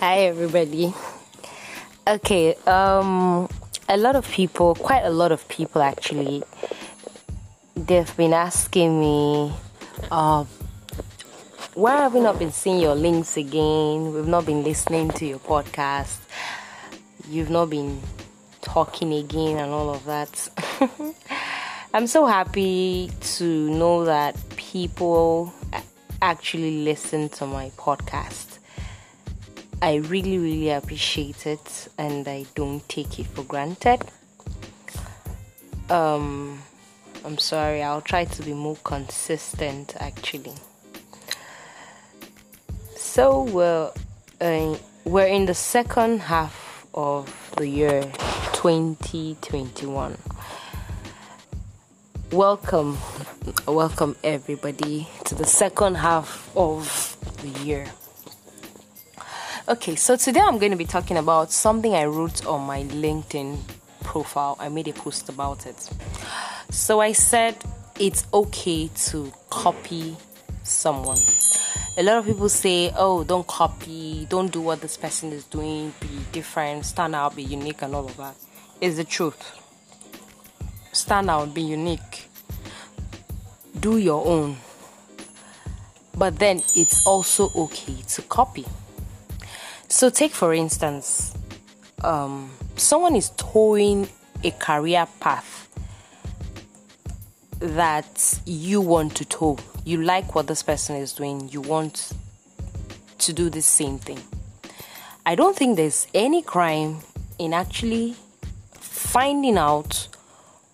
Hi everybody. Okay, um a lot of people, quite a lot of people actually they've been asking me uh why have we not been seeing your links again? We've not been listening to your podcast. You've not been talking again and all of that. I'm so happy to know that people actually listen to my podcast. I really, really appreciate it and I don't take it for granted. Um, I'm sorry, I'll try to be more consistent actually. So, we're, uh, we're in the second half of the year 2021. Welcome, welcome everybody to the second half of the year. Okay, so today I'm going to be talking about something I wrote on my LinkedIn profile. I made a post about it. So I said it's okay to copy someone. A lot of people say, oh, don't copy, don't do what this person is doing, be different, stand out, be unique, and all of that. Is the truth. Stand out, be unique, do your own. But then it's also okay to copy. So, take for instance, um, someone is towing a career path that you want to tow. You like what this person is doing, you want to do the same thing. I don't think there's any crime in actually finding out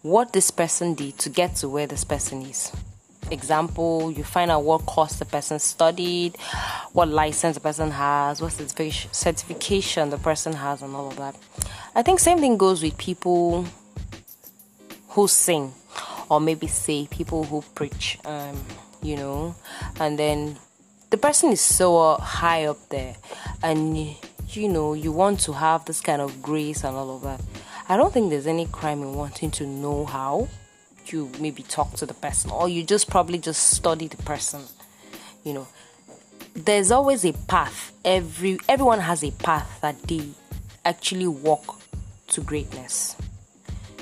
what this person did to get to where this person is example, you find out what course the person studied, what license the person has, what certification the person has, and all of that. I think same thing goes with people who sing, or maybe say people who preach, um, you know, and then the person is so high up there, and you know you want to have this kind of grace and all of that. I don't think there's any crime in wanting to know how you maybe talk to the person or you just probably just study the person you know. There's always a path. Every everyone has a path that they actually walk to greatness.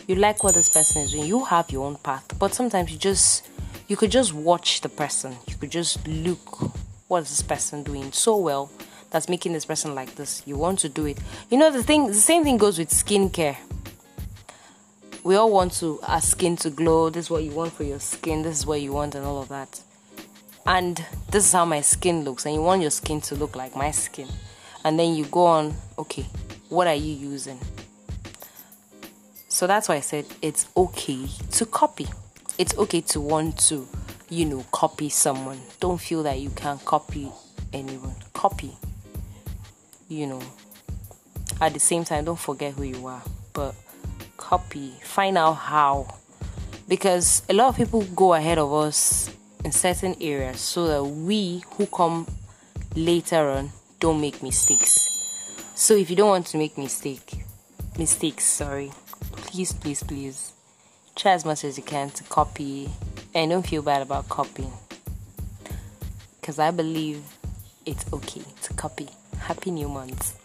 You like what this person is doing you have your own path but sometimes you just you could just watch the person. You could just look what is this person doing so well that's making this person like this. You want to do it. You know the thing the same thing goes with skincare we all want to our skin to glow. This is what you want for your skin. This is what you want, and all of that. And this is how my skin looks, and you want your skin to look like my skin. And then you go on, okay, what are you using? So that's why I said it's okay to copy. It's okay to want to, you know, copy someone. Don't feel that you can't copy anyone. Copy. You know. At the same time, don't forget who you are. But copy, find out how. Because a lot of people go ahead of us in certain areas so that we who come later on don't make mistakes. So if you don't want to make mistake mistakes, sorry, please, please, please try as much as you can to copy and don't feel bad about copying. Because I believe it's okay to copy. Happy New Month.